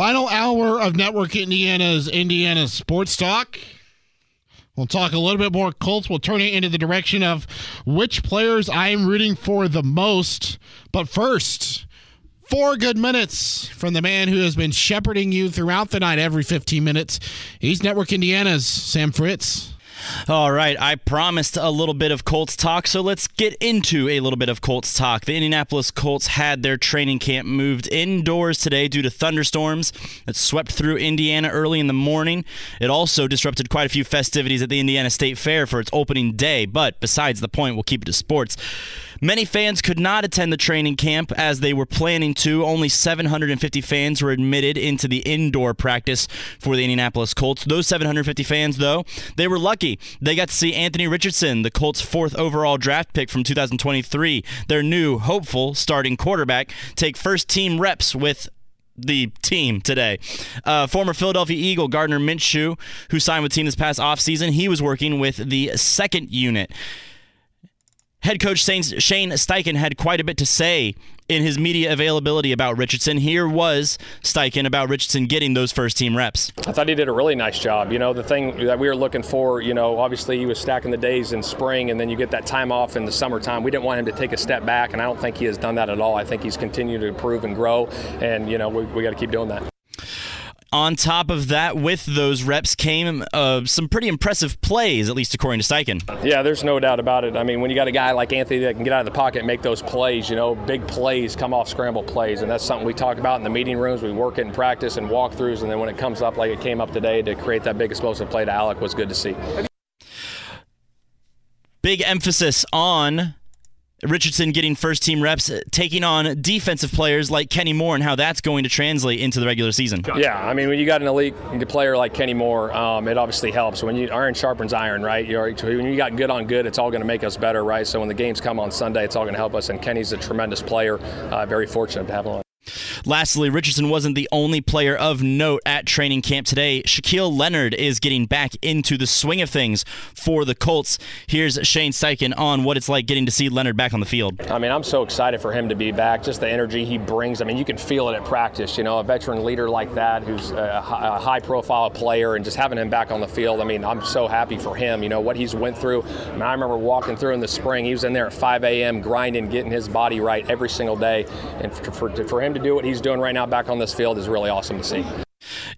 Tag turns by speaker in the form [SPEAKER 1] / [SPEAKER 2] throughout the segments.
[SPEAKER 1] Final hour of Network Indiana's Indiana Sports Talk. We'll talk a little bit more Colts. We'll turn it into the direction of which players I'm rooting for the most. But first, four good minutes from the man who has been shepherding you throughout the night every 15 minutes. He's Network Indiana's Sam Fritz.
[SPEAKER 2] All right, I promised a little bit of Colts talk, so let's get into a little bit of Colts talk. The Indianapolis Colts had their training camp moved indoors today due to thunderstorms that swept through Indiana early in the morning. It also disrupted quite a few festivities at the Indiana State Fair for its opening day, but besides the point, we'll keep it to sports. Many fans could not attend the training camp as they were planning to. Only 750 fans were admitted into the indoor practice for the Indianapolis Colts. Those 750 fans, though, they were lucky. They got to see Anthony Richardson, the Colts' fourth overall draft pick from 2023, their new hopeful starting quarterback, take first team reps with the team today. Uh, former Philadelphia Eagle Gardner Minshew, who signed with team this past offseason, he was working with the second unit. Head coach Shane Steichen had quite a bit to say in his media availability about Richardson. Here was Steichen about Richardson getting those first team reps.
[SPEAKER 3] I thought he did a really nice job. You know, the thing that we were looking for, you know, obviously he was stacking the days in spring and then you get that time off in the summertime. We didn't want him to take a step back, and I don't think he has done that at all. I think he's continued to improve and grow, and, you know, we, we got to keep doing that.
[SPEAKER 2] On top of that, with those reps came uh, some pretty impressive plays, at least according to Steichen.
[SPEAKER 3] Yeah, there's no doubt about it. I mean, when you got a guy like Anthony that can get out of the pocket and make those plays, you know, big plays come off scramble plays, and that's something we talk about in the meeting rooms. We work it in practice and walkthroughs, and then when it comes up like it came up today to create that big explosive play to Alec was good to see.
[SPEAKER 2] Big emphasis on Richardson getting first team reps, uh, taking on defensive players like Kenny Moore, and how that's going to translate into the regular season.
[SPEAKER 3] Yeah, I mean, when you got an elite player like Kenny Moore, um, it obviously helps. When you iron sharpens iron, right? You're, when you got good on good, it's all going to make us better, right? So when the games come on Sunday, it's all going to help us. And Kenny's a tremendous player. Uh, very fortunate to have him on.
[SPEAKER 2] Lastly, Richardson wasn't the only player of note at training camp today. Shaquille Leonard is getting back into the swing of things for the Colts. Here's Shane Steichen on what it's like getting to see Leonard back on the field.
[SPEAKER 3] I mean, I'm so excited for him to be back. Just the energy he brings. I mean, you can feel it at practice. You know, a veteran leader like that, who's a high-profile player, and just having him back on the field. I mean, I'm so happy for him. You know what he's went through. I, mean, I remember walking through in the spring. He was in there at 5 a.m. grinding, getting his body right every single day, and for, for, for him to do what he's doing right now back on this field is really awesome to see.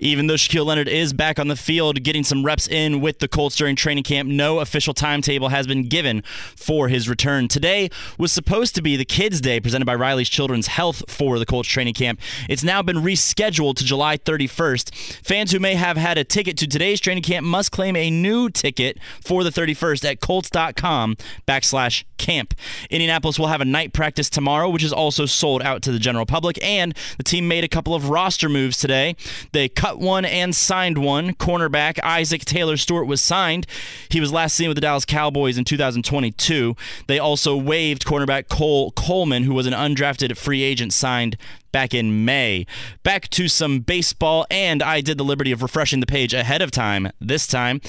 [SPEAKER 2] Even though Shaquille Leonard is back on the field getting some reps in with the Colts during training camp, no official timetable has been given for his return. Today was supposed to be the Kids Day presented by Riley's Children's Health for the Colts training camp. It's now been rescheduled to July 31st. Fans who may have had a ticket to today's training camp must claim a new ticket for the 31st at colts.com backslash camp. Indianapolis will have a night practice tomorrow, which is also sold out to the general public, and the team made a couple of roster moves today. They cut one and signed one. Cornerback Isaac Taylor Stuart was signed. He was last seen with the Dallas Cowboys in 2022. They also waived cornerback Cole Coleman, who was an undrafted free agent signed back in May. Back to some baseball, and I did the liberty of refreshing the page ahead of time this time.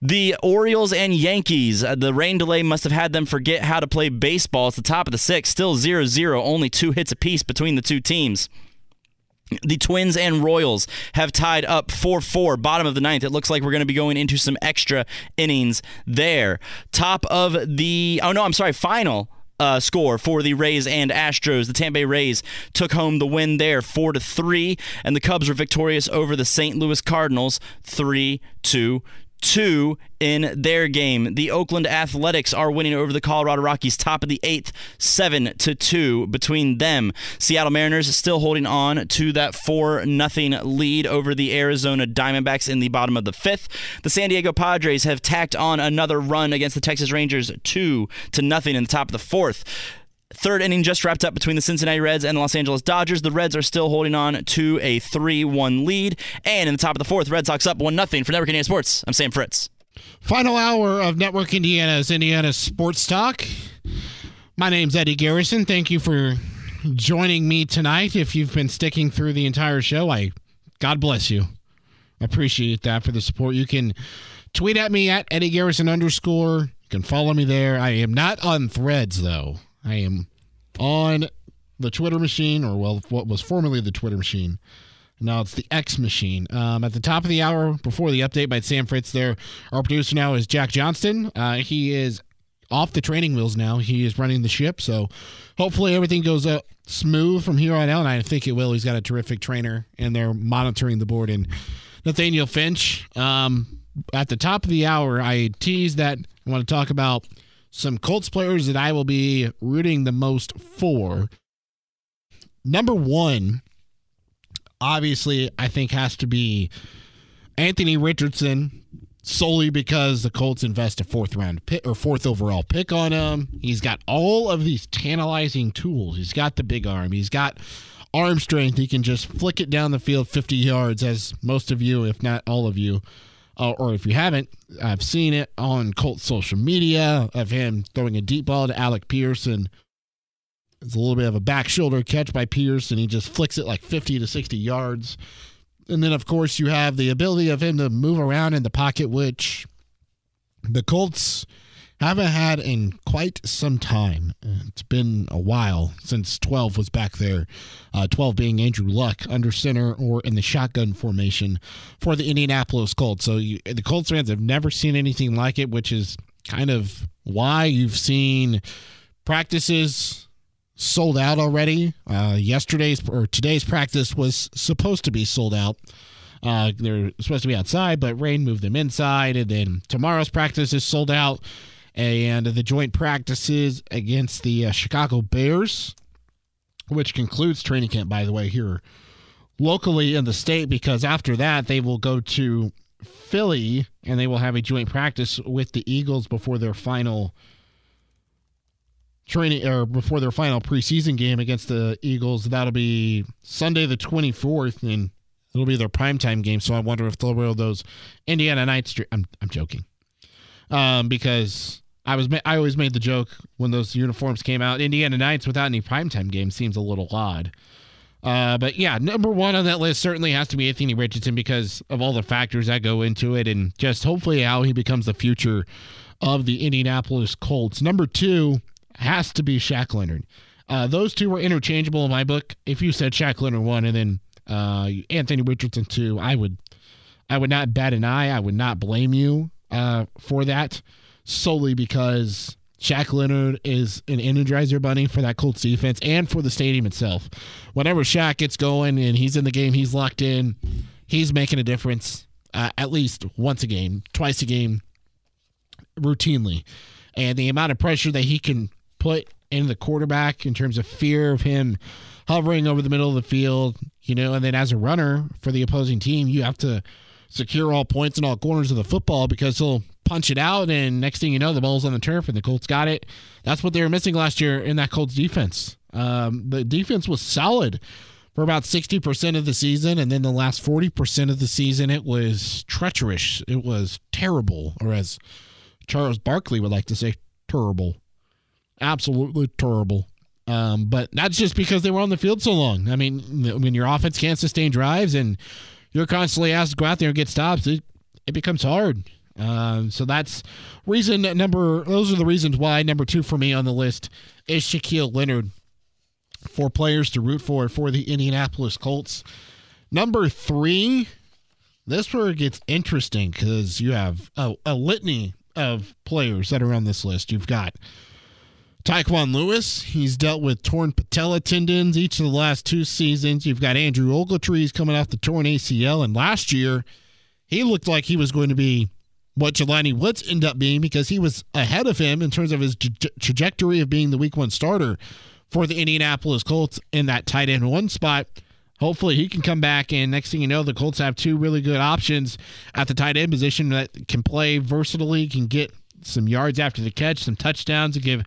[SPEAKER 2] The Orioles and Yankees, uh, the rain delay must have had them forget how to play baseball. It's the top of the sixth, still 0 0, only two hits apiece between the two teams. The Twins and Royals have tied up 4 4, bottom of the ninth. It looks like we're going to be going into some extra innings there. Top of the, oh no, I'm sorry, final uh, score for the Rays and Astros. The Tampa Bay Rays took home the win there, four to three, and the Cubs were victorious over the St. Louis Cardinals, three to two in their game. The Oakland Athletics are winning over the Colorado Rockies, top of the eighth, seven to two between them. Seattle Mariners still holding on to that four nothing lead over the Arizona Diamondbacks in the bottom of the fifth. The San Diego Padres have tacked on another run against the Texas Rangers, two to nothing in the top of the fourth. Third inning just wrapped up between the Cincinnati Reds and the Los Angeles Dodgers. The Reds are still holding on to a 3 1 lead. And in the top of the fourth, Red Sox up 1 0 for Network Indiana Sports. I'm Sam Fritz.
[SPEAKER 1] Final hour of Network Indiana's Indiana Sports Talk. My name's Eddie Garrison. Thank you for joining me tonight. If you've been sticking through the entire show, I God bless you. Appreciate that for the support. You can tweet at me at Eddie Garrison underscore. You can follow me there. I am not on threads though. I am on the Twitter machine, or well, what was formerly the Twitter machine, Now it's the X Machine. Um, at the top of the hour, before the update by Sam Fritz, there, our producer now is Jack Johnston. Uh, he is off the training wheels now. He is running the ship, so hopefully everything goes up smooth from here on out. And I think it will. He's got a terrific trainer, and they're monitoring the board. And Nathaniel Finch. Um, at the top of the hour, I teased that I want to talk about some Colts players that I will be rooting the most for. Number one, obviously, I think has to be Anthony Richardson solely because the Colts invest a fourth round pick or fourth overall pick on him. He's got all of these tantalizing tools. He's got the big arm. He's got arm strength. He can just flick it down the field 50 yards, as most of you, if not all of you, uh, or if you haven't, I've seen it on Colts social media of him throwing a deep ball to Alec Pierce. it's a little bit of a back shoulder catch by Pierce, and he just flicks it like 50 to 60 yards. And then, of course, you have the ability of him to move around in the pocket, which the Colts haven't had in quite some time. It's been a while since 12 was back there. Uh, 12 being Andrew Luck under center or in the shotgun formation for the Indianapolis Colts. So you, the Colts fans have never seen anything like it, which is kind of why you've seen practices sold out already. Uh, yesterday's or today's practice was supposed to be sold out. Uh, they're supposed to be outside, but rain moved them inside. And then tomorrow's practice is sold out. And the joint practices against the uh, Chicago Bears, which concludes training camp, by the way, here locally in the state, because after that, they will go to Philly and they will have a joint practice with the Eagles before their final training or before their final preseason game against the Eagles. That'll be Sunday the 24th, and it'll be their primetime game. So I wonder if they'll wear those Indiana Knights. I'm I'm joking, um, because I was I always made the joke when those uniforms came out. Indiana Knights without any primetime game seems a little odd. Uh, but yeah, number one on that list certainly has to be Anthony Richardson because of all the factors that go into it, and just hopefully how he becomes the future of the Indianapolis Colts. Number two has to be Shaq Leonard. Uh, those two were interchangeable in my book. If you said Shaq Leonard one and then uh, Anthony Richardson two, I would, I would not bat an eye. I would not blame you uh, for that solely because Shaq Leonard is an energizer bunny for that Colts defense and for the stadium itself. Whenever Shaq gets going and he's in the game, he's locked in. He's making a difference uh, at least once a game, twice a game, routinely. And the amount of pressure that he can put in the quarterback in terms of fear of him hovering over the middle of the field, you know, and then as a runner for the opposing team, you have to secure all points and all corners of the football because he'll punch it out and next thing you know the ball's on the turf and the Colts got it. That's what they were missing last year in that Colts defense. Um, the defense was solid for about 60% of the season and then the last 40% of the season it was treacherous. It was terrible or as Charles Barkley would like to say terrible absolutely terrible. Um, but that's just because they were on the field so long. I mean, when your offense can't sustain drives and you're constantly asked to go out there and get stops, it, it becomes hard. Um, so that's reason number. Those are the reasons why number two for me on the list is Shaquille Leonard for players to root for for the Indianapolis Colts. Number three, this where it gets interesting because you have a, a litany of players that are on this list. You've got Tyquan Lewis, he's dealt with torn patella tendons each of the last two seasons. You've got Andrew Ogletree coming off the torn ACL, and last year he looked like he was going to be what Jelani Woods ended up being because he was ahead of him in terms of his tra- trajectory of being the week one starter for the Indianapolis Colts in that tight end one spot. Hopefully he can come back, and next thing you know, the Colts have two really good options at the tight end position that can play versatilely, can get some yards after the catch, some touchdowns, and give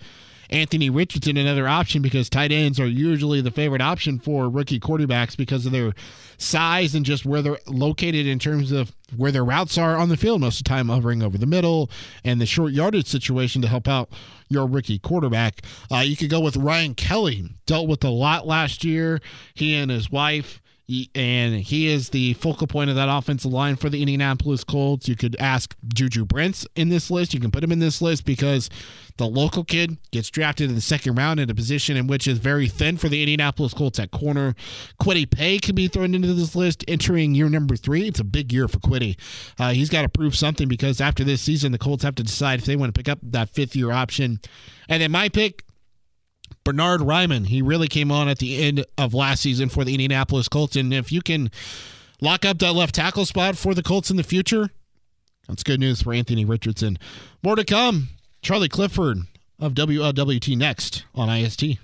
[SPEAKER 1] Anthony Richardson another option because tight ends are usually the favorite option for rookie quarterbacks because of their size and just where they're located in terms of where their routes are on the field most of the time hovering over the middle and the short yardage situation to help out your rookie quarterback. Uh, you could go with Ryan Kelly, dealt with a lot last year. He and his wife and he is the focal point of that offensive line for the Indianapolis Colts. You could ask Juju Brents in this list. You can put him in this list because the local kid gets drafted in the second round in a position in which is very thin for the Indianapolis Colts at corner. Kwity Paye can be thrown into this list entering year number three. It's a big year for Kwity. Uh, he's got to prove something because after this season, the Colts have to decide if they want to pick up that fifth year option. And then my pick, Bernhard Raimann. He really came on at the end of last season for the Indianapolis Colts. And if you can lock up that left tackle spot for the Colts in the future, that's good news for Anthony Richardson. More to come. Charlie Clifford of WLWT next on IST.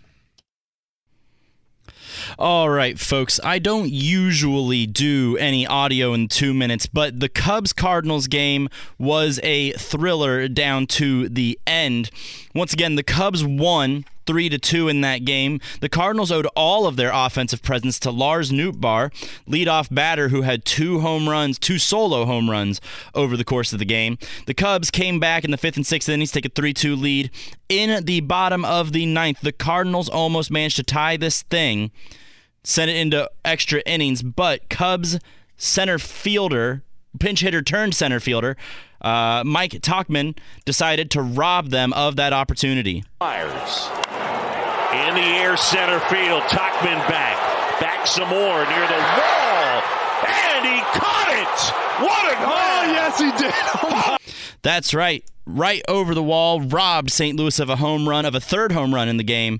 [SPEAKER 2] All right, folks. I don't usually do any audio in two minutes, but the Cubs Cardinals game was a thriller down to the end. Once again, the Cubs won three to two in that game. The Cardinals owed all of their offensive presence to Lars Nootbaar, leadoff batter who had two home runs, two solo home runs over the course of the game. The Cubs came back in the fifth and sixth innings, take a three-two lead. In the bottom of the ninth, the Cardinals almost managed to tie this thing, send it into extra innings, but Cubs center fielder pinch hitter turned center fielder, uh, Mike Tauchman decided to rob them of that opportunity.
[SPEAKER 4] Fires in the air center field. Tauchman back. Back some more near the wall. And he caught it. What a
[SPEAKER 5] Oh, yes, he did.
[SPEAKER 2] That's right. Right over the wall, robbed St. Louis of a home run, of a third home run in the game.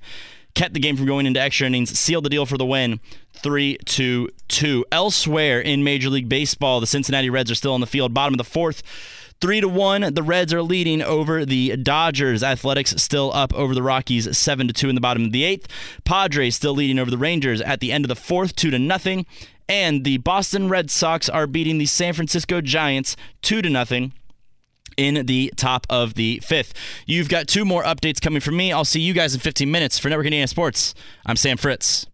[SPEAKER 2] Kept the game from going into extra innings, sealed the deal for the win. 3 2 2. Elsewhere in Major League Baseball, the Cincinnati Reds are still on the field. Bottom of the fourth. Three to one, the Reds are leading over the Dodgers. Athletics still up over the Rockies, seven to two in the bottom of the eighth. Padres still leading over the Rangers at the end of the fourth, two to nothing. And the Boston Red Sox are beating the San Francisco Giants two to nothing in the top of the fifth. You've got two more updates coming from me. I'll see you guys in 15 minutes for Network Indiana Sports. I'm Sam Fritz.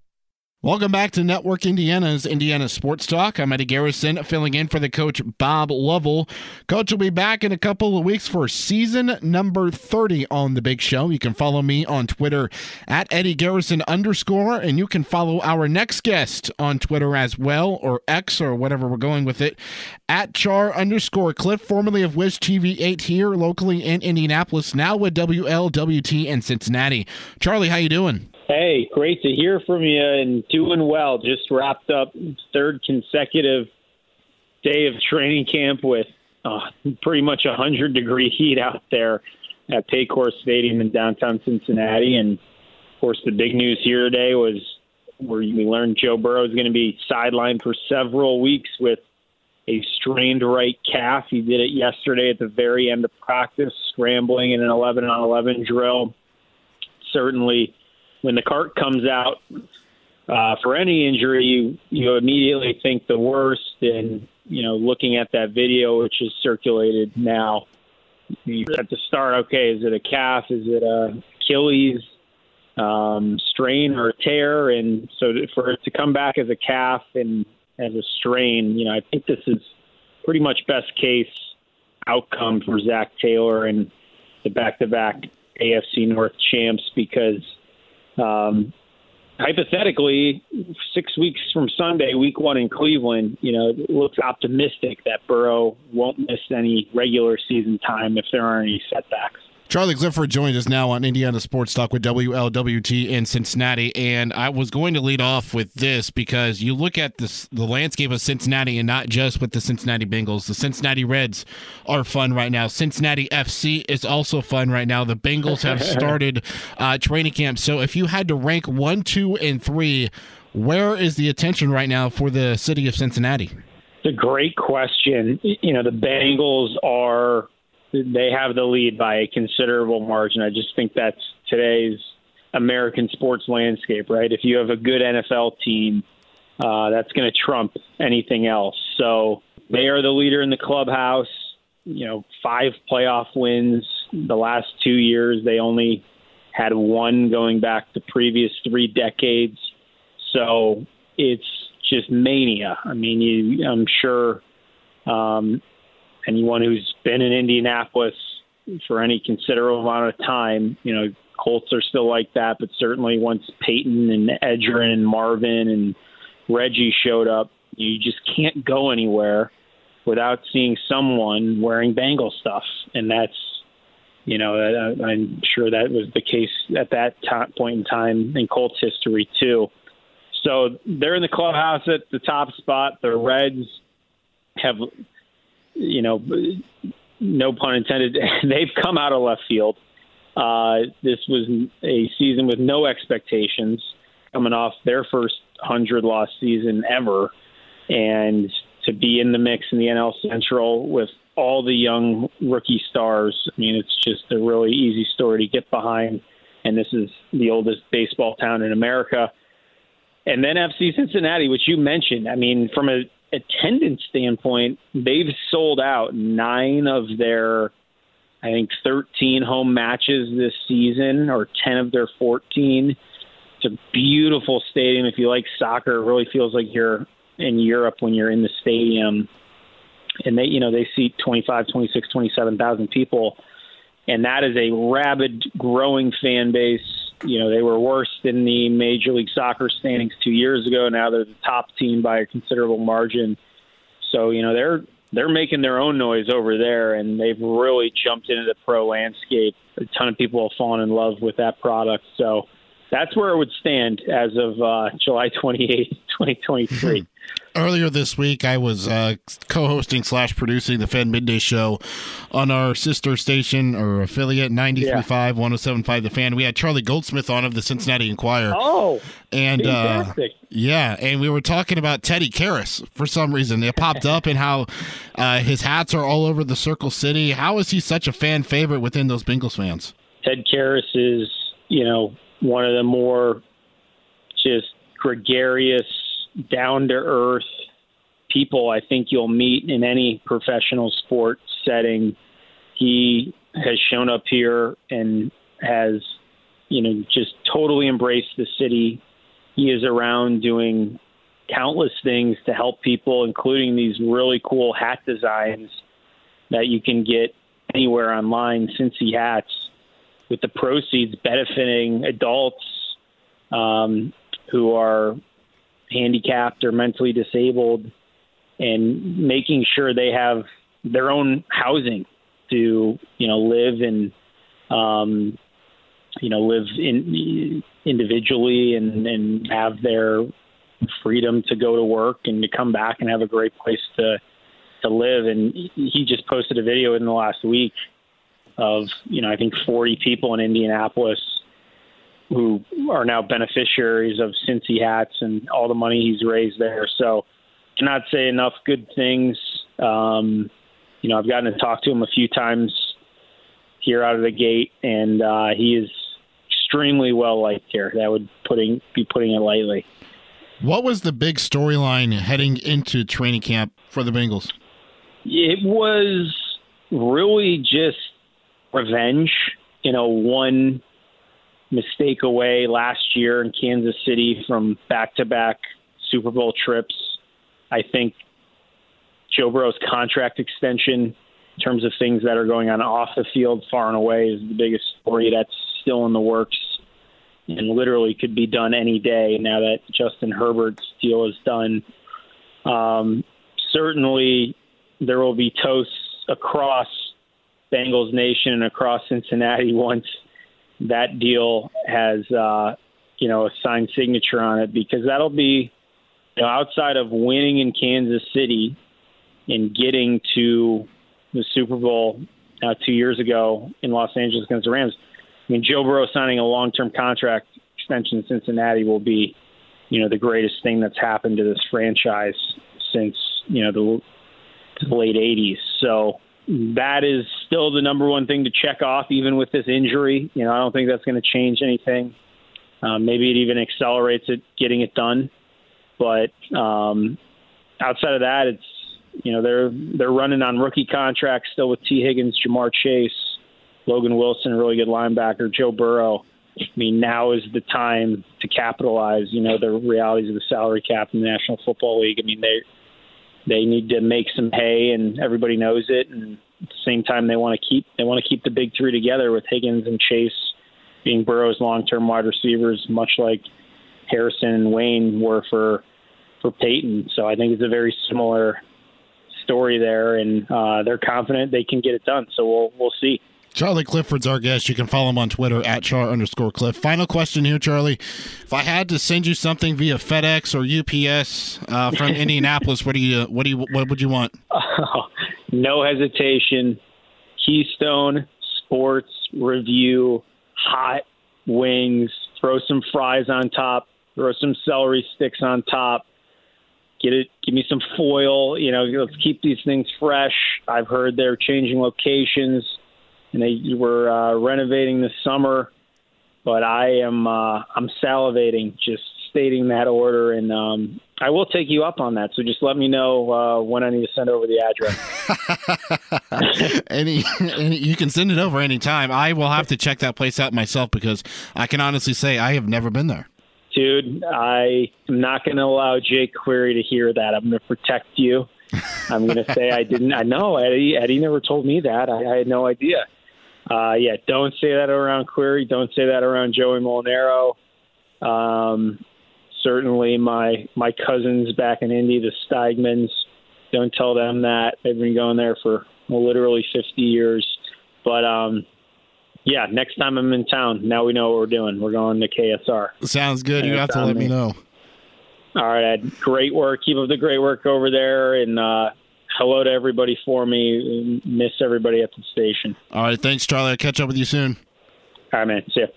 [SPEAKER 1] Welcome back to Network Indiana's Indiana Sports Talk. I'm Eddie Garrison, filling in for the coach Bob Lovell. Coach will be back in a couple of weeks for season number 30 on the Big Show. You can follow me on Twitter at Eddie Garrison underscore, and you can follow our next guest on Twitter as well, or X, or whatever we're going with it, at Char underscore Cliff, formerly of WISH-TV 8 here locally in Indianapolis, now with WLWT in Cincinnati. Charlie, how you doing?
[SPEAKER 6] Hey, great to hear from you and doing well. Just wrapped up third consecutive day of training camp with uh, pretty much a 100 degree heat out there at Paycor Stadium in downtown Cincinnati. And of course, the big news here today was where we learned Joe Burrow is going to be sidelined for several weeks with a strained right calf. He did it yesterday at the very end of practice, scrambling in an 11 on 11 drill. Certainly when the cart comes out uh, for any injury, you you immediately think the worst. And you know, looking at that video which is circulated now, you have to start. Okay, is it a calf? Is it a Achilles um, strain or a tear? And so for it to come back as a calf and as a strain, you know, I think this is pretty much best case outcome for Zac Taylor and the back-to-back AFC North champs because um, hypothetically, six weeks from Sunday, week one in Cleveland, you know, it looks optimistic that Burrow won't miss any regular season time if there aren't any setbacks.
[SPEAKER 1] Charlie Clifford joins us now on Indiana Sports Talk with WLWT in Cincinnati, and I was going to lead off with this because you look at this the landscape of Cincinnati, and not just with the Cincinnati Bengals. The Cincinnati Reds are fun right now. Cincinnati FC is also fun right now. The Bengals have started uh, training camp. So if you had to rank one, two, and three, where is the attention right now for the city of Cincinnati?
[SPEAKER 6] It's a great question. You know, the Bengals are they have the lead by a considerable margin. I just think that's today's American sports landscape, right? If you have a good NFL team, uh, that's going to trump anything else. So they are the leader in the clubhouse. You know, five playoff wins the last two years. They only had one going back the previous three decades. So it's just mania. I mean, you, I'm sure um, anyone who's been in Indianapolis for any considerable amount of time, you know, Colts are still like that, but certainly once Peyton and Edgerrin and Marvin and Reggie showed up. You just can't go anywhere without seeing someone wearing Bengal stuff, and that's you know uh, I'm sure that was the case at that point in time in Colts history too. So they're in the clubhouse at the top spot. The Reds have, you know, no pun intended, they've come out of left field. Uh, this was a season with no expectations, coming off their first hundred loss season ever, and to be in the mix in the NL Central with all the young rookie stars. I mean, it's just a really easy story to get behind. And this is the oldest baseball town in America. And then FC Cincinnati, which you mentioned. I mean, from a attendance standpoint, they've sold out nine of their, I think, 13 home matches this season, or 10 of their 14. It's a beautiful stadium. If you like soccer, it really feels like you're in Europe when you're in the stadium. And they, you know, they seat 25, 26, 27,000 people. And that is a rabid, growing fan base. You know, they were worse than the Major League Soccer standings two years ago. Now they're the top team by a considerable margin. So, you know, they're they're making their own noise over there, and they've really jumped into the pro landscape. A ton of people have fallen in love with that product. So that's where it would stand as of uh, July 28, 2023.
[SPEAKER 1] Earlier this week, I was uh, co-hosting slash producing the Fan Midday Show on our sister station or affiliate 93.5, yeah. 107.5 The Fan. We had Charlie Goldsmith on of the Cincinnati Enquirer.
[SPEAKER 6] Oh,
[SPEAKER 1] and uh, yeah, and we were talking about Teddy Karras for some reason. It popped up and how uh, his hats are all over the Circle City. How is he such a fan favorite within those Bengals fans?
[SPEAKER 6] Ted Karras is, you know, one of the more just gregarious, down to earth people I think you'll meet in any professional sport setting. He has shown up here and has, you know, just totally embraced the city. He is around doing countless things to help people, including these really cool hat designs that you can get anywhere online, Cincy hats with the proceeds benefiting adults um, who are handicapped or mentally disabled and making sure they have their own housing to you know live and um, you know live in individually and and have their freedom to go to work and to come back and have a great place to to live. And he just posted a video in the last week of you know I think 40 people in Indianapolis who are now beneficiaries of Cincy hats and all the money he's raised there. So cannot say enough good things. Um, you know I've gotten to talk to him a few times here out of the gate, and uh, he is extremely well liked here. That would putting be putting it lightly.
[SPEAKER 1] What was the big storyline heading into training camp for the Bengals?
[SPEAKER 6] It was really just revenge. You know, one mistake away last year in Kansas City from back to back Super Bowl trips. I think Joe Burrow's contract extension, in terms of things that are going on off the field, far and away, is the biggest story that's still in the works and literally could be done any day now that Justin Herbert's deal is done. Um, certainly, there will be toasts across Bengals Nation and across Cincinnati once that deal has uh, you know a signed signature on it because that'll be you know outside of winning in Kansas City and getting to the Super Bowl uh, two years ago in Los Angeles against the Rams. I mean, Joe Burrow signing a long-term contract extension in Cincinnati will be, you know, the greatest thing that's happened to this franchise since you know the, the late '80s. So that is still the number one thing to check off, even with this injury. You know, I don't think that's going to change anything. Um, maybe it even accelerates it getting it done. But um, outside of that, it's you know they're they're running on rookie contracts still with Tee Higgins, Ja'Marr Chase, Logan Wilson, a really good linebacker, Joe Burrow. I mean, now is the time to capitalize. You know, the realities of the salary cap in the National Football League. I mean, they they need to make some hay, and everybody knows it. And at the same time, they want to keep they want to keep the big three together with Higgins and Chase being Burrow's long-term wide receivers, much like Harrison and Wayne were for for Peyton. So I think it's a very similar story there, and uh, they're confident they can get it done. So we'll we'll see.
[SPEAKER 1] Charlie Clifford's our guest. You can follow him on Twitter at char underscore cliff. Final question here, Charlie. If I had to send you something via FedEx or UPS uh, from Indianapolis, what do you what do you what would you want?
[SPEAKER 6] no hesitation. Keystone Sports Review hot wings. Throw some fries on top. Throw some celery sticks on top. Get it. Give me some foil. You know, let's keep these things fresh. I've heard they're changing locations and they were uh, renovating this summer. But I am uh, I'm salivating just stating that order, and um, I will take you up on that. So just let me know uh, when I need to send over the
[SPEAKER 1] address. any, any, you can send it over anytime. I will have to check that place out myself because I can honestly say I have never been there.
[SPEAKER 6] Dude, I am not going to allow Jake Query to hear that. I'm going to protect you. I'm going to say I didn't. I know Eddie. Eddie never told me that. I, I had no idea uh, yeah, don't say that around Query. Don't say that around Joey Molinaro. Um, certainly, my my cousins back in Indy, the Steigmans. Don't tell them that they've been going there for well, literally 50 years. But um, yeah, next time I'm in town, now we know what we're doing. We're going to KSR.
[SPEAKER 1] Sounds good. You have to let me know.
[SPEAKER 6] All right, Ed. Great work. Keep up the great work over there, and uh, hello to everybody for me. Miss everybody at the station.
[SPEAKER 1] All right. Thanks, Charlie. I'll catch up with you soon.
[SPEAKER 6] All right, man. See ya.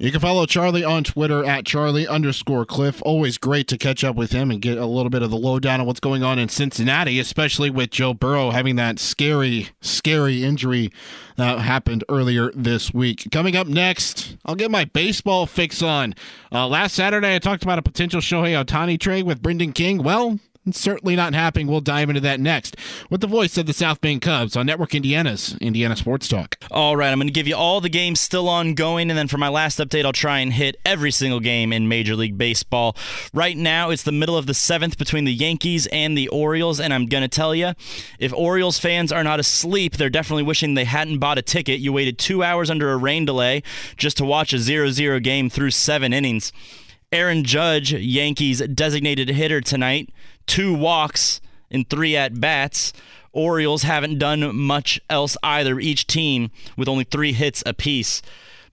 [SPEAKER 1] You can follow Charlie on Twitter at Charlie underscore Cliff. Always great to catch up with him and get a little bit of the lowdown on what's going on in Cincinnati, especially with Joe Burrow having that scary, scary injury that happened earlier this week. Coming up next, I'll get my baseball fix on. Uh, last Saturday, I talked about a potential Shohei Ohtani trade with Brendan King. Well, certainly not happening. We'll dive into that next with the voice of the South Bend Cubs on Network Indiana's Indiana Sports Talk.
[SPEAKER 2] All right, I'm going to give you all the games still ongoing, and then for my last update, I'll try and hit every single game in Major League Baseball. Right now, it's the middle of the seventh between the Yankees and the Orioles, and I'm going to tell you, if Orioles fans are not asleep, they're definitely wishing they hadn't bought a ticket. You waited two hours under a rain delay just to watch a 0 0 game through seven innings. Aaron Judge, Yankees designated hitter tonight, two walks in three at bats. Orioles haven't done much else either, each team with only three hits apiece.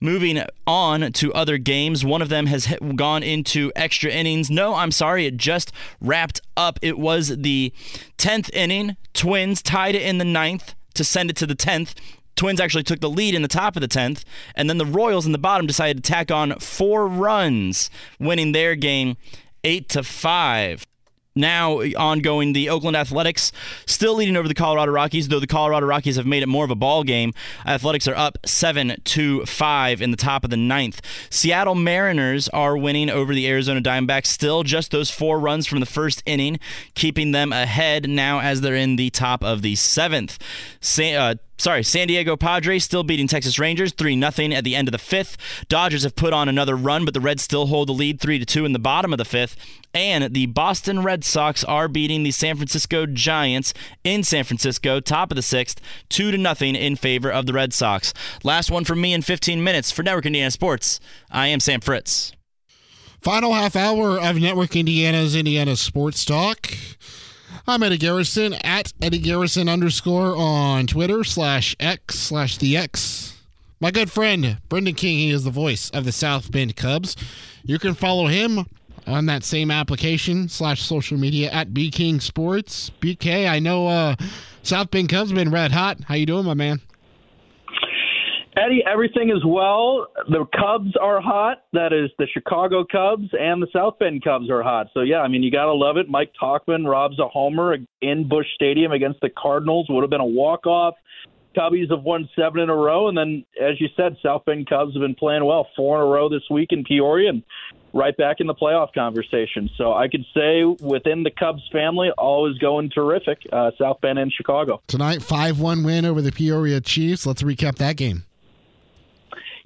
[SPEAKER 2] Moving on to other games, one of them has gone into extra innings. No, I'm sorry, it just wrapped up. It was the 10th inning. Twins tied it in the ninth to send it to the 10th. Twins actually took the lead in the top of the 10th, and then the Royals in the bottom decided to tack on four runs, winning their game 8 to 5 now ongoing the Oakland Athletics still leading over the Colorado Rockies though the Colorado Rockies have made it more of a ball game. Athletics are up 7 to 5 in the top of the ninth. Seattle Mariners are winning over the Arizona Diamondbacks. Still just those four runs from the first inning keeping them ahead now as they're in the top of the seventh. Uh, sorry, San Diego Padres still beating Texas Rangers 3 0 at the end of the fifth. Dodgers have put on another run, but the Reds still hold the lead 3 2 in the bottom of the fifth. And the Boston Red Sox are beating the San Francisco Giants in San Francisco, top of the sixth, 2 0 in favor of the Red Sox. Last one from me in 15 minutes for Network Indiana Sports. I am Sam Fritz.
[SPEAKER 1] Final half hour of Network Indiana's Indiana Sports Talk. I'm Eddie Garrison at Eddie Garrison underscore on Twitter slash X slash the X. My good friend Brendan King, he is the voice of the South Bend Cubs. You can follow him on that same application slash social media at B King Sports. BK, I know uh, South Bend Cubs been red hot. How you doing, my man?
[SPEAKER 7] Eddie, everything is well. The Cubs are hot. That is the Chicago Cubs and the South Bend Cubs are hot. So yeah, I mean you gotta love it. Mike Tauchman robs a homer in Busch Stadium against the Cardinals. Would have been a walk off. Cubbies have won seven in a row, and then as you said, South Bend Cubs have been playing well, four in a row this week in Peoria, and right back in the playoff conversation. So I could say within the Cubs family, all is going terrific. Uh, South Bend and Chicago
[SPEAKER 1] tonight, five one win over the Peoria Chiefs. Let's recap that game.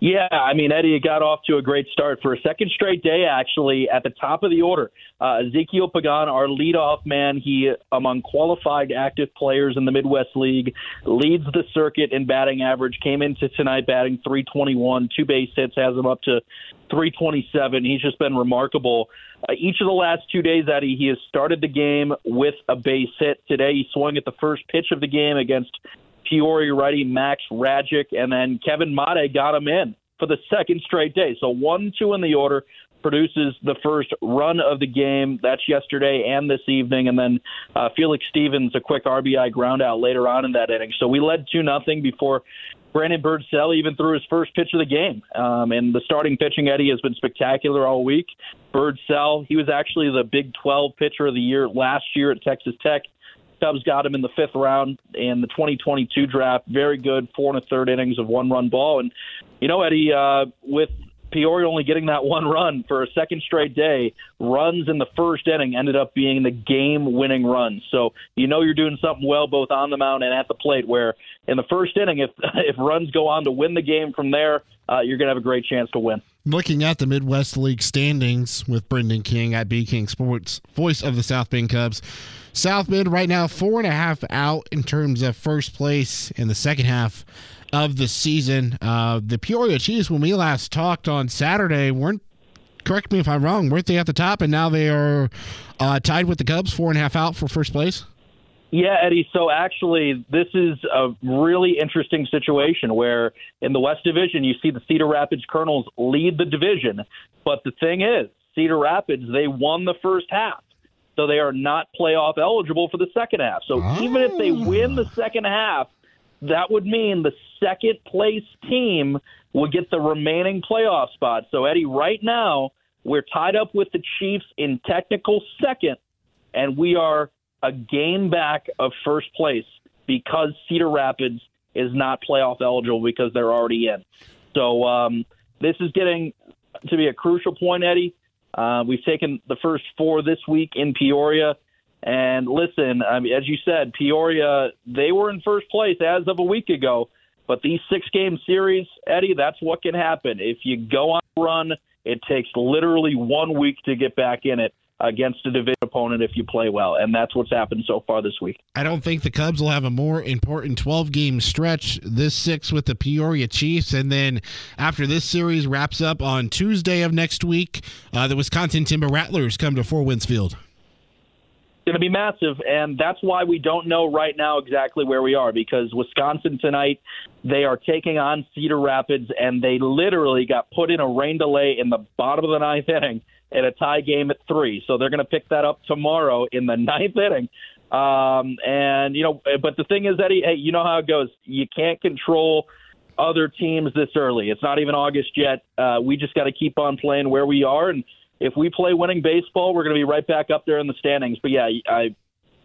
[SPEAKER 7] Yeah, I mean, Eddie got off to a great start for a second straight day, actually, at the top of the order. Uh, Ezequiel Pagan, our leadoff man, he, among qualified active players in the Midwest League, leads the circuit in batting average, came into tonight batting 321, two base hits, has him up to 327. He's just been remarkable. Uh, each of the last two days, Eddie, he has started the game with a base hit. Today, he swung at the first pitch of the game against Peoria righty Max Rajic, and then Kevin Made got him in for the second straight day. So one, two in the order produces the first run of the game. That's yesterday and this evening, and then uh, Felix Stevens a quick RBI ground out later on in that inning. So we led two nothing before Brandon Birdsell even threw his first pitch of the game. Um, and the starting pitching Eddie has been spectacular all week. Birdsell, he was actually the Big 12 pitcher of the year last year at Texas Tech. Cubs got him in the fifth round in the 2022 draft. Very good, four and a third innings of one run ball. And, you know, Eddie, uh, with Peoria only getting that one run for a second straight day, runs in the first inning ended up being the game winning run. So you know you're doing something well both on the mound and at the plate. Where in the first inning, if if runs go on to win the game from there, uh, you're going to have a great chance to win.
[SPEAKER 1] Looking at the Midwest League standings with Brendan King at B King Sports, voice of the South Bend Cubs. South Bend right now four and a half out in terms of first place in the second half of the season. Uh, the Peoria Chiefs, when we last talked on Saturday, weren't correct me if I'm wrong, weren't they at the top, and now they are uh, tied with the Cubs, four and a half out for first place?
[SPEAKER 7] Yeah, Eddie. So actually, this is a really interesting situation where in the West Division, you see the Cedar Rapids Kernels lead the division. But the thing is, Cedar Rapids, they won the first half. So they are not playoff eligible for the second half. So oh. even if they win the second half, that would mean the second place team will get the remaining playoff spot. So, Eddie, right now, we're tied up with the Chiefs in technical second, and we are a game back of first place because Cedar Rapids is not playoff eligible because they're already in. So, um, this is getting to be a crucial point, Eddie. Uh, we've taken the first four this week in Peoria. And listen, I mean, as you said, Peoria, they were in first place as of a week ago. But these six game series, Eddie, that's what can happen. If you go on a run, it takes literally one week to get back in it against a division opponent if you play well. And that's what's happened so far this week.
[SPEAKER 1] I don't think the Cubs will have a more important 12 game stretch this six with the Peoria Chiefs. And then after this series wraps up on Tuesday of next week, uh, the Wisconsin Timber Rattlers come to Four Winds Field
[SPEAKER 7] going to be massive, and that's why we don't know right now exactly where we are because Wisconsin tonight they are taking on Cedar Rapids, and they literally got put in a rain delay in the bottom of the ninth inning at a tie game at three. So they're going to pick that up tomorrow in the ninth inning. Um, and you know, but the thing is, Eddie, hey, you know how it goes. You can't control other teams this early. It's not even August yet. Uh, we just got to keep on playing where we are and if we play winning baseball, we're going to be right back up there in the standings. But yeah, I,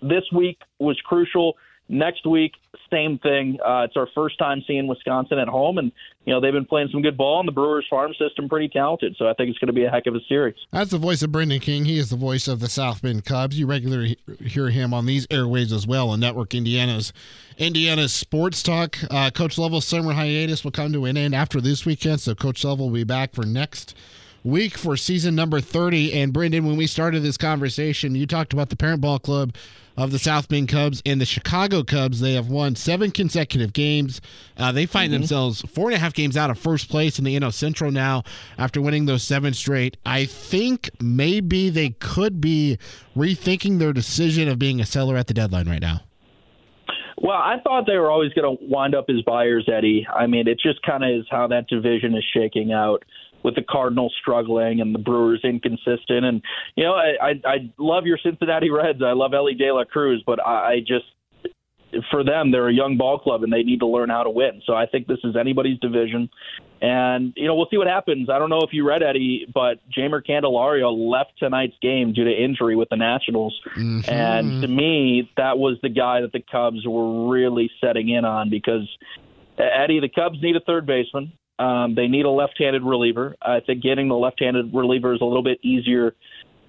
[SPEAKER 7] this week was crucial. Next week, same thing. Uh, it's our first time seeing Wisconsin at home, and you know they've been playing some good ball, and the Brewers farm system pretty talented. So I think it's going to be a heck of a series.
[SPEAKER 1] That's the voice of Brendan King. He is the voice of the South Bend Cubs. You regularly hear him on these airways as well on Network Indiana's Indiana's Sports Talk. Uh, Coach Lovell's summer hiatus will come to an end after this weekend, so Coach Lovell will be back for next week for season number 30. And Brendan, when we started this conversation, you talked about the parent ball club of the South Bend Cubs and the Chicago Cubs. They have won seven consecutive games. Uh, they find mm-hmm. themselves four and a half games out of first place in the NL Central now after winning those seven straight. I think maybe they could be rethinking their decision of being a seller at the deadline right now.
[SPEAKER 7] Well, I thought they were always going to wind up as buyers, Eddie. I mean, it just kind of is how that division is shaking out with the Cardinals struggling and the Brewers inconsistent. And you know, I I, I love your Cincinnati Reds. I love Elly De La Cruz, but I, I just for them, they're a young ball club and they need to learn how to win. So I think this is anybody's division. And, you know, we'll see what happens. I don't know if you read Eddie, but Jeimer Candelario left tonight's game due to injury with the Nationals. Mm-hmm. And to me, that was the guy that the Cubs were really setting in on because, Eddie, the Cubs need a third baseman. Um, they need a left-handed reliever. I think getting the left-handed reliever is a little bit easier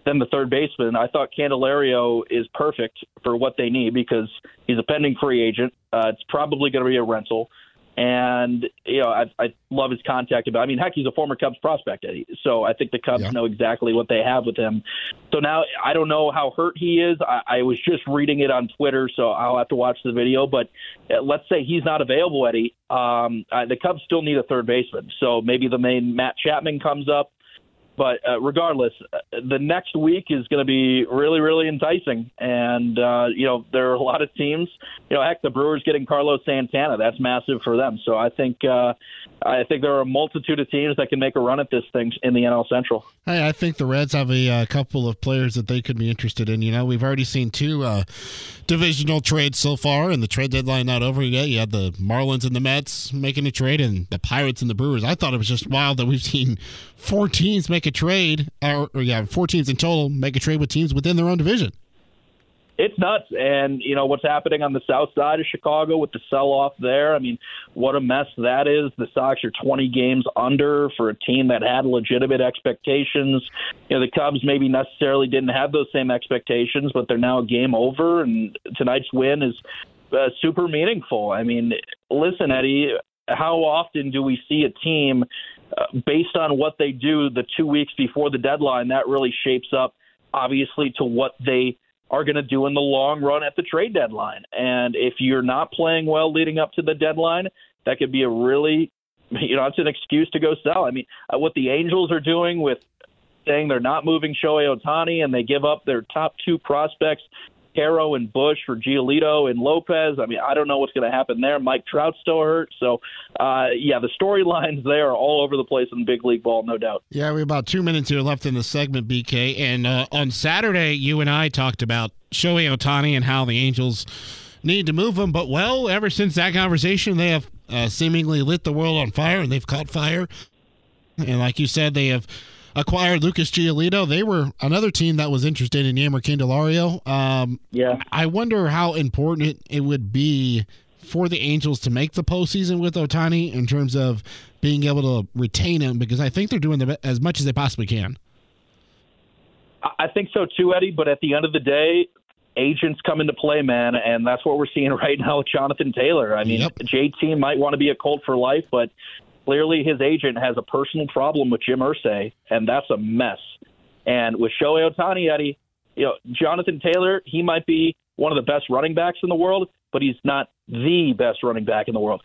[SPEAKER 7] than the third baseman. I thought Candelario is perfect for what they need because he's a pending free agent. Uh, it's probably going to be a rental, And you know, I, I love his contact. About, I mean, heck, he's a former Cubs prospect, Eddie. So I think the Cubs
[SPEAKER 1] Yeah.
[SPEAKER 7] know exactly what they have with him. So now I don't know how hurt he is. I, I was just reading it on Twitter, so I'll have to watch the video. But uh, let's say he's not available, Eddie. Um, uh, the Cubs still need a third baseman. So maybe the main Matt Chapman comes up. But uh, regardless, uh, the next week is going to be really, really enticing. And, uh, you know, there are a lot of teams. You know, heck, the Brewers getting Carlos Santana. That's massive for them. So I think uh, I think there are a multitude of teams that can make a run at this thing in the NL Central.
[SPEAKER 1] Hey, I think the Reds have a uh, couple of players that they could be interested in. You know, we've already seen two uh, divisional trades so far, and the trade deadline not over yet. You had the Marlins and the Mets making a trade, and the Pirates and the Brewers. I thought it was just wild that we've seen four teams make a trade, or, or yeah, four teams in total make a trade with teams within their own division.
[SPEAKER 7] It's nuts. And you know what's happening on the south side of Chicago with the sell off there. I mean, what a mess that is. The Sox are 20 games under for a team that had legitimate expectations. You know, the Cubs maybe necessarily didn't have those same expectations, but they're now a game over, and tonight's win is uh, super meaningful. I mean, listen, Eddie, how often do we see a team uh, based on what they do the two weeks before the deadline that really shapes up, obviously, to what they are going to do in the long run at the trade deadline. And if you're not playing well leading up to the deadline, that could be a really, you know, it's an excuse to go sell. I mean, uh, what the Angels are doing with saying they're not moving Shohei Ohtani and they give up their top two prospects, Quero and Bush for Giolito and Lopez. I mean, I don't know what's going to happen there. Mike Trout's still hurt. So, uh, yeah, the storylines there are all over the place in big league ball, no doubt.
[SPEAKER 1] Yeah, we have about two minutes here left in the segment, BK. And uh, on Saturday, you and I talked about Shohei Ohtani and how the Angels need to move him. But, well, ever since that conversation, they have uh, seemingly lit the world on fire and they've caught fire. And like you said, they have acquired Lucas Giolito. They were another team that was interested in Jeimer Candelario. Um,
[SPEAKER 7] Yeah.
[SPEAKER 1] I wonder how important it would be for the Angels to make the postseason with Ohtani in terms of being able to retain him because I think they're doing the, as much as they possibly can.
[SPEAKER 7] I think so too, Eddie. But at the end of the day, agents come into play, man, and that's what we're seeing right now with Jonathan Taylor. I mean,
[SPEAKER 1] Yep.
[SPEAKER 7] JT might want to be a Colt for life, but clearly his agent has a personal problem with Jim Irsay, and that's a mess. And with Shohei Ohtani, Eddie, you know, Jonathan Taylor, he might be one of the best running backs in the world, but he's not the best running back in the world.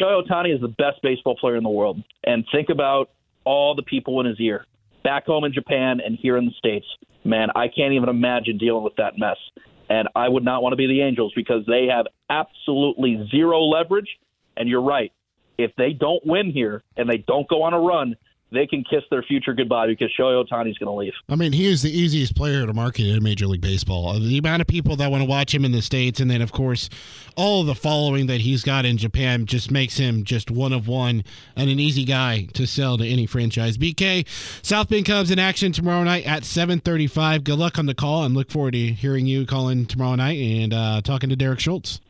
[SPEAKER 7] Shohei Ohtani is the best baseball player in the world. And think about all the people in his ear back home in Japan and here in the States. Man, I can't even imagine dealing with that mess. And I would not want to be the Angels because they have absolutely zero leverage. And you're right. If they don't win here and they don't go on a run, they can kiss their future goodbye because Shohei Ohtani's going to leave.
[SPEAKER 1] I mean, he is the easiest player to market in Major League Baseball. Uh, The amount of people that want to watch him in the States, and then, of course, all the following that he's got in Japan just makes him just one of one and an easy guy to sell to any franchise. BK, South Bend Cubs in action tomorrow night at 735. Good luck on the call, and look forward to hearing you calling tomorrow night and uh, talking to Derek Schultz.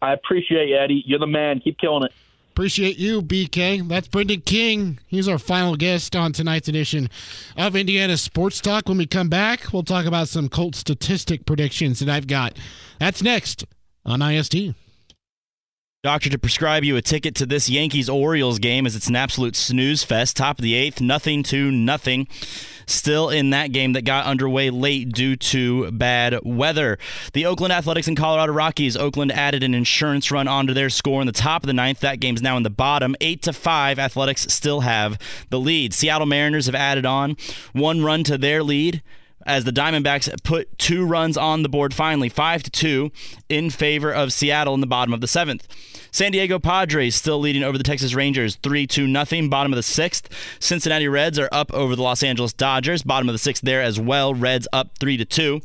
[SPEAKER 7] I appreciate you, Eddie. You're the man. Keep killing it.
[SPEAKER 1] Appreciate you, BK. That's Brendan King. He's our final guest on tonight's edition of Indiana Sports Talk. When we come back, we'll talk about some Colt statistic predictions that I've got. That's next on IST.
[SPEAKER 2] Doctor to prescribe you a ticket to this Yankees Orioles game as it's an absolute snooze fest. Top of the eighth, nothing to nothing. Still in that game that got underway late due to bad weather. The Oakland Athletics and Colorado Rockies. Oakland added an insurance run onto their score in the top of the ninth. That game's now in the bottom. Eight to five. Athletics still have the lead. Seattle Mariners have added on one run to their lead as the Diamondbacks put two runs on the board finally, five to two, in favor of Seattle in the bottom of the seventh. San Diego Padres still leading over the Texas Rangers, three to nothing. Bottom of the sixth. Cincinnati Reds are up over the Los Angeles Dodgers. Bottom of the sixth there as well. Reds up three to two.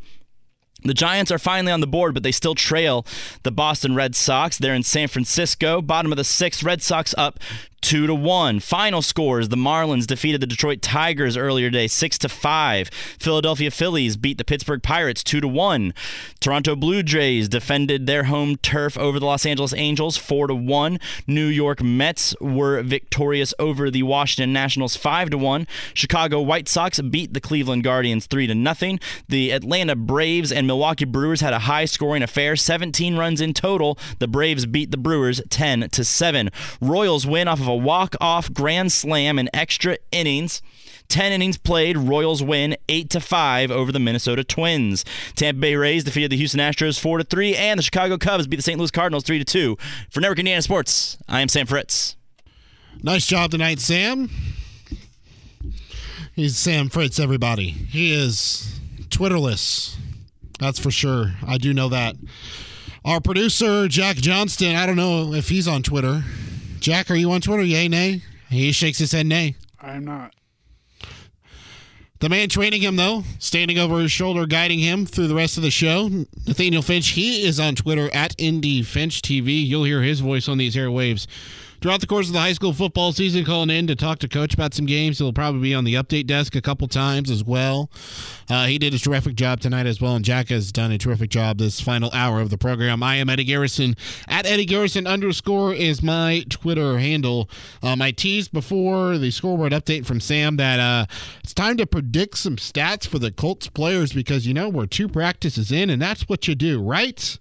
[SPEAKER 2] The Giants are finally on the board, but they still trail the Boston Red Sox. They're in San Francisco. Bottom of the sixth, Red Sox up two to one. Final scores: the Marlins defeated the Detroit Tigers earlier today, six to five. Philadelphia Phillies beat the Pittsburgh Pirates two to one. Toronto Blue Jays defended their home turf over the Los Angeles Angels four to one. New York Mets were victorious over the Washington Nationals five to one. Chicago White Sox beat the Cleveland Guardians three to nothing. The Atlanta Braves and Milwaukee Brewers had a high-scoring affair, 17 runs in total. The Braves beat the Brewers 10 to seven. Royals win off of a walk-off grand slam in extra innings. 10 innings played, Royals win 8 to 5 over the Minnesota Twins. Tampa Bay Rays defeated the Houston Astros 4 to 3 and the Chicago Cubs beat the St. Louis Cardinals 3 to 2. For Network Indiana Sports, I am Sam Fritz.
[SPEAKER 1] Nice job tonight, Sam. He's Sam Fritz, everybody. He is Twitterless. That's for sure. I do know that. Our producer, Jack Johnston, I don't know if he's on Twitter. Jack, are you on Twitter? Yay, nay? He shakes his head, nay.
[SPEAKER 5] I'm not.
[SPEAKER 1] The man training him, though, standing over his shoulder, guiding him through the rest of the show, Nathaniel Finch. He is on Twitter at Indy Finch TV. You'll hear his voice on these airwaves throughout the course of the high school football season, calling in to talk to coach about some games. He'll probably be on the update desk a couple times as well. Uh, he did a terrific job tonight as well, and Jack has done a terrific job this final hour of the program. I am Eddie Garrison at Eddie Garrison underscore is my Twitter handle. Um, I teased before the scoreboard update from Sam that uh, it's time to predict some stats for the Colts players because you know we're two practices in, and that's what you do, right?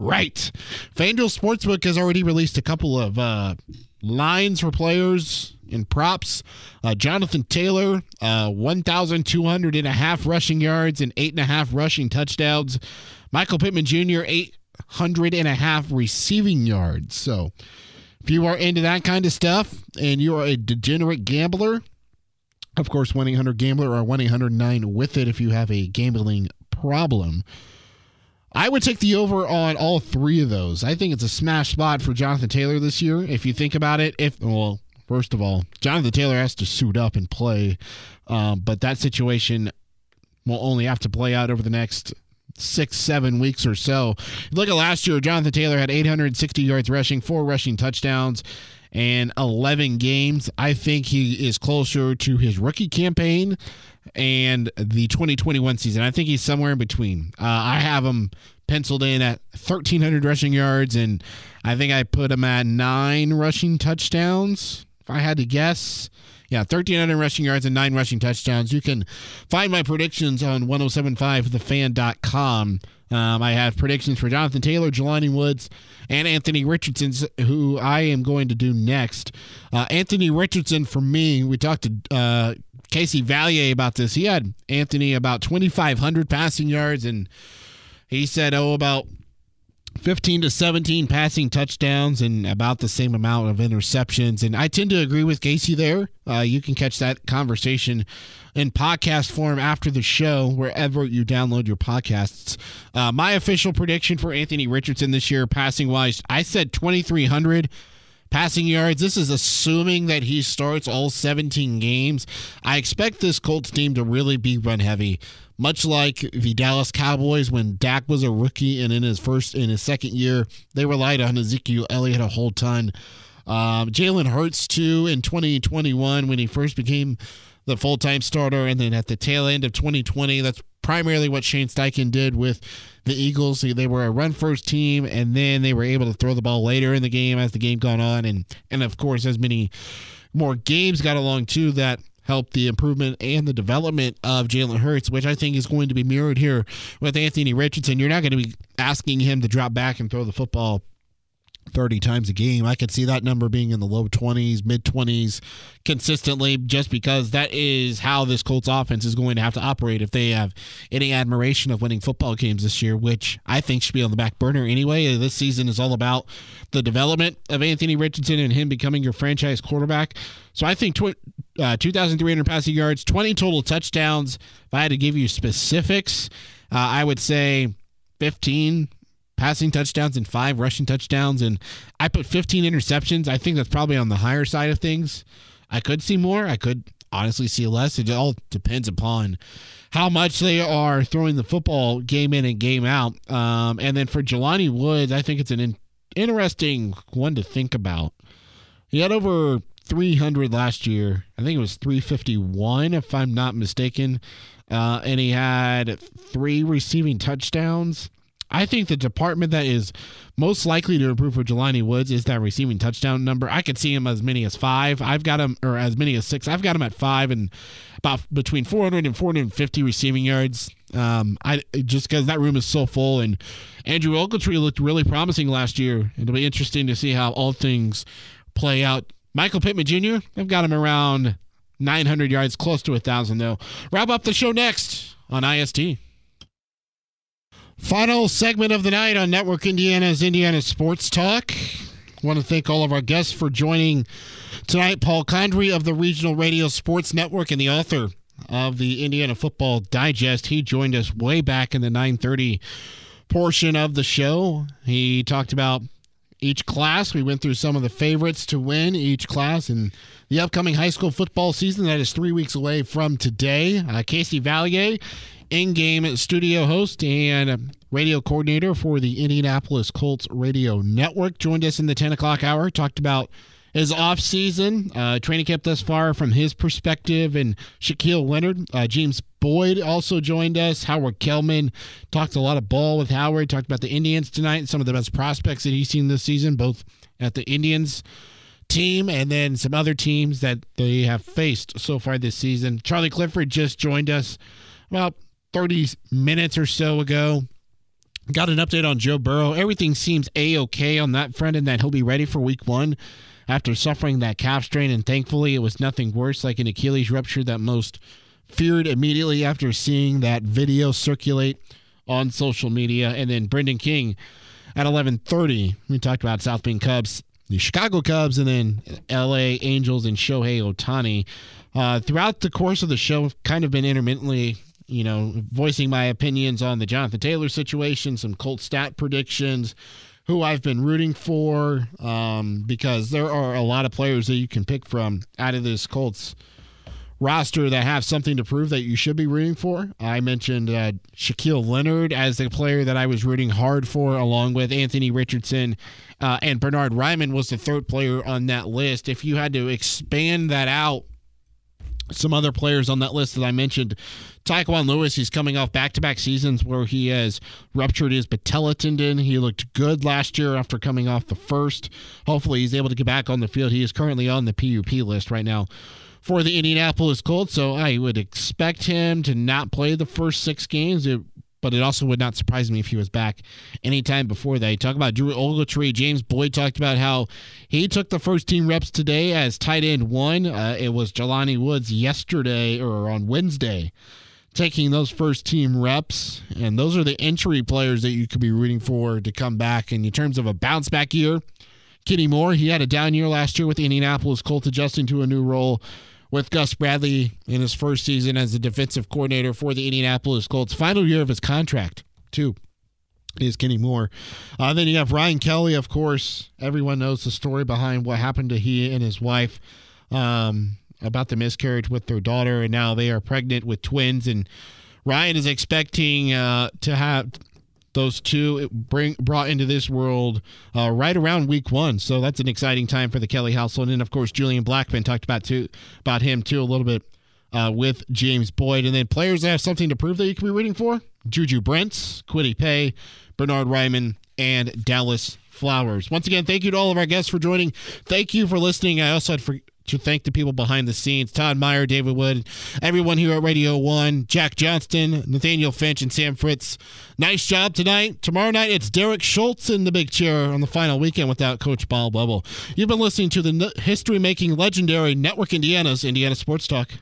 [SPEAKER 1] Right. FanDuel Sportsbook has already released a couple of uh, lines for players in props. Uh, Jonathan Taylor, uh, 1,200 and a half rushing yards and eight and a half rushing touchdowns. Michael Pittman Jr., 800 and a half receiving yards. So if you are into that kind of stuff and you are a degenerate gambler, of course, 1 800 Gambler or 1 809 with it if you have a gambling problem. I would take the over on all three of those. I think it's a smash spot for Jonathan Taylor this year. If you think about it, if well, first of all, Jonathan Taylor has to suit up and play, um, but that situation will only have to play out over the next six, seven weeks or so. Look at last year, Jonathan Taylor had 860 yards rushing, four rushing touchdowns, and 11 games. I think he is closer to his rookie campaign and the 2021 season. I think he's somewhere in between. Uh, I have him penciled in at 1,300 rushing yards, and I think I put him at nine rushing touchdowns. If I had to guess, yeah, 1,300 rushing yards and nine rushing touchdowns. You can find my predictions on 1075thefan.com. Um, I have predictions for Jonathan Taylor, Jelani Woods, and Anthony Richardson, who I am going to do next. Uh, Anthony Richardson, for me, we talked to uh, Casey Valier about this. He had Anthony about 2,500 passing yards, and he said, oh, about 15 to 17 passing touchdowns and about the same amount of interceptions. And I tend to agree with Casey there. Uh, you can catch that conversation in podcast form after the show, wherever you download your podcasts. Uh, my official prediction for Anthony Richardson this year, passing wise, I said 2,300 passing yards. This is assuming that he starts all 17 games. I expect this Colts team to really be run heavy, much like the Dallas Cowboys when Dak was a rookie and in his first in his second year, they relied on Ezekiel Elliott a whole ton. Um, Jalen Hurts too in 2021 when he first became the full time starter, and then at the tail end of 2020, that's primarily what Shane Steichen did with the Eagles. They were a run first team, and then they were able to throw the ball later in the game as the game gone on, and and of course as many more games got along too that helped the improvement and the development of Jalen Hurts, which I think is going to be mirrored here with Anthony Richardson. You're not going to be asking him to drop back and throw the football 30 times a game. I could see that number being in the low 20s, mid 20s consistently just because that is how this Colts offense is going to have to operate if they have any admiration of winning football games this year, which I think should be on the back burner anyway. This season is all about the development of Anthony Richardson and him becoming your franchise quarterback. So I think tw- uh, 2,300 passing yards, 20 total touchdowns. If I had to give you specifics, uh, I would say 15 passing touchdowns and five rushing touchdowns. And I put 15 interceptions. I think that's probably on the higher side of things. I could see more. I could honestly see less. It all depends upon how much they are throwing the football game in and game out. Um, and then for Jelani Woods, I think it's an in- interesting one to think about. He had over 300 last year. I think it was 351, if I'm not mistaken. Uh, and he had three receiving touchdowns. I think the department that is most likely to improve for Jelani Woods is that receiving touchdown number. I could see him as many as five. I've got him, or as many as six. I've got him at five and about between 400 and 450 receiving yards. Um, I just because that room is so full, and Andrew Ogletree looked really promising last year. It'll be interesting to see how all things play out. Michael Pittman Jr. I've got him around 900 yards, close to a thousand though. Wrap up the show next on IST. Final segment of the night on Network Indiana's Indiana Sports Talk. I want to thank all of our guests for joining tonight. Paul Condry of the Regional Radio Sports Network and the author of the Indiana Football Digest. He joined us way back in the 930 portion of the show. He talked about each class. We went through some of the favorites to win each class and the upcoming high school football season that is three weeks away from today. Uh, Casey Valier in game studio host and radio coordinator for the Indianapolis Colts Radio Network. Joined us in the 10 o'clock hour, talked about his off season, uh, training camp thus far from his perspective, and Shaquille Leonard. Uh, James Boyd also joined us. Howard Kellman talked a lot of ball with Howard, talked about the Indians tonight and some of the best prospects that he's seen this season, both at the Indians team and then some other teams that they have faced so far this season. Charlie Clifford just joined us about 30 minutes or so ago. Got an update on Joe Burrow. Everything seems a okay on that front, and that he'll be ready for week one after suffering that calf strain. And thankfully, it was nothing worse like an Achilles rupture that most feared immediately after seeing that video circulate on social media. And then Brendan King at 11:30, we talked about South Bend Cubs, the Chicago Cubs, and then L.A. Angels and Shohei Ohtani. Uh, throughout the course of the show, kind of been intermittently you know, voicing my opinions on the Jonathan Taylor situation, some Colt stat predictions, who I've been rooting for, um, because there are a lot of players that you can pick from out of this Colts roster that have something to prove that you should be rooting for. I mentioned uh, Shaquille Leonard as the player that I was rooting hard for, along with Anthony Richardson uh, and Bernard Raimann was the third player on that list. If you had to expand that out some other players on that list that I mentioned. Tyquan Lewis, he's coming off back to back seasons where he has ruptured his patella tendon. He looked good last year after coming off the first. Hopefully, he's able to get back on the field. He is currently on the PUP list right now for the Indianapolis Colts, so I would expect him to not play the first six games. It but it also would not surprise me if he was back anytime before that. You talk about Drew Ogletree. James Boyd talked about how he took the first team reps today as tight end one. Uh, it was Jelani Woods yesterday or on Wednesday taking those first team reps. And those are the entry players that you could be rooting for to come back. And in terms of a bounce back year, Kenny Moore, he had a down year last year with Indianapolis Colts adjusting to a new role with Gus Bradley in his first season as the defensive coordinator for the Indianapolis Colts. Final year of his contract, too, is Kenny Moore. Uh, then you have Ryan Kelly, of course. Everyone knows the story behind what happened to he and his wife um, about the miscarriage with their daughter, and now they are pregnant with twins. And Ryan is expecting uh, to have those two bring brought into this world uh, right around week one. So that's an exciting time for the Kelly household. And then, of course, Julian Blackmon talked about too about him too a little bit uh, with James Boyd. And then players that have something to prove that you can be rooting for: Juju Brents, Kwity Paye, Bernard Raimann, and Dallas Flowers. Once again, thank you to all of our guests for joining. Thank you for listening. I also had for, to thank the people behind the scenes Todd Meyer, David Wood, everyone here at Radio 1, Jack Johnston, Nathaniel Finch, and Sam Fritz. Nice job tonight. Tomorrow night, it's Derek Schultz in the big chair on the final weekend without Coach Bob Lovell. You've been listening to the history making legendary Network Indiana's Indiana Sports Talk.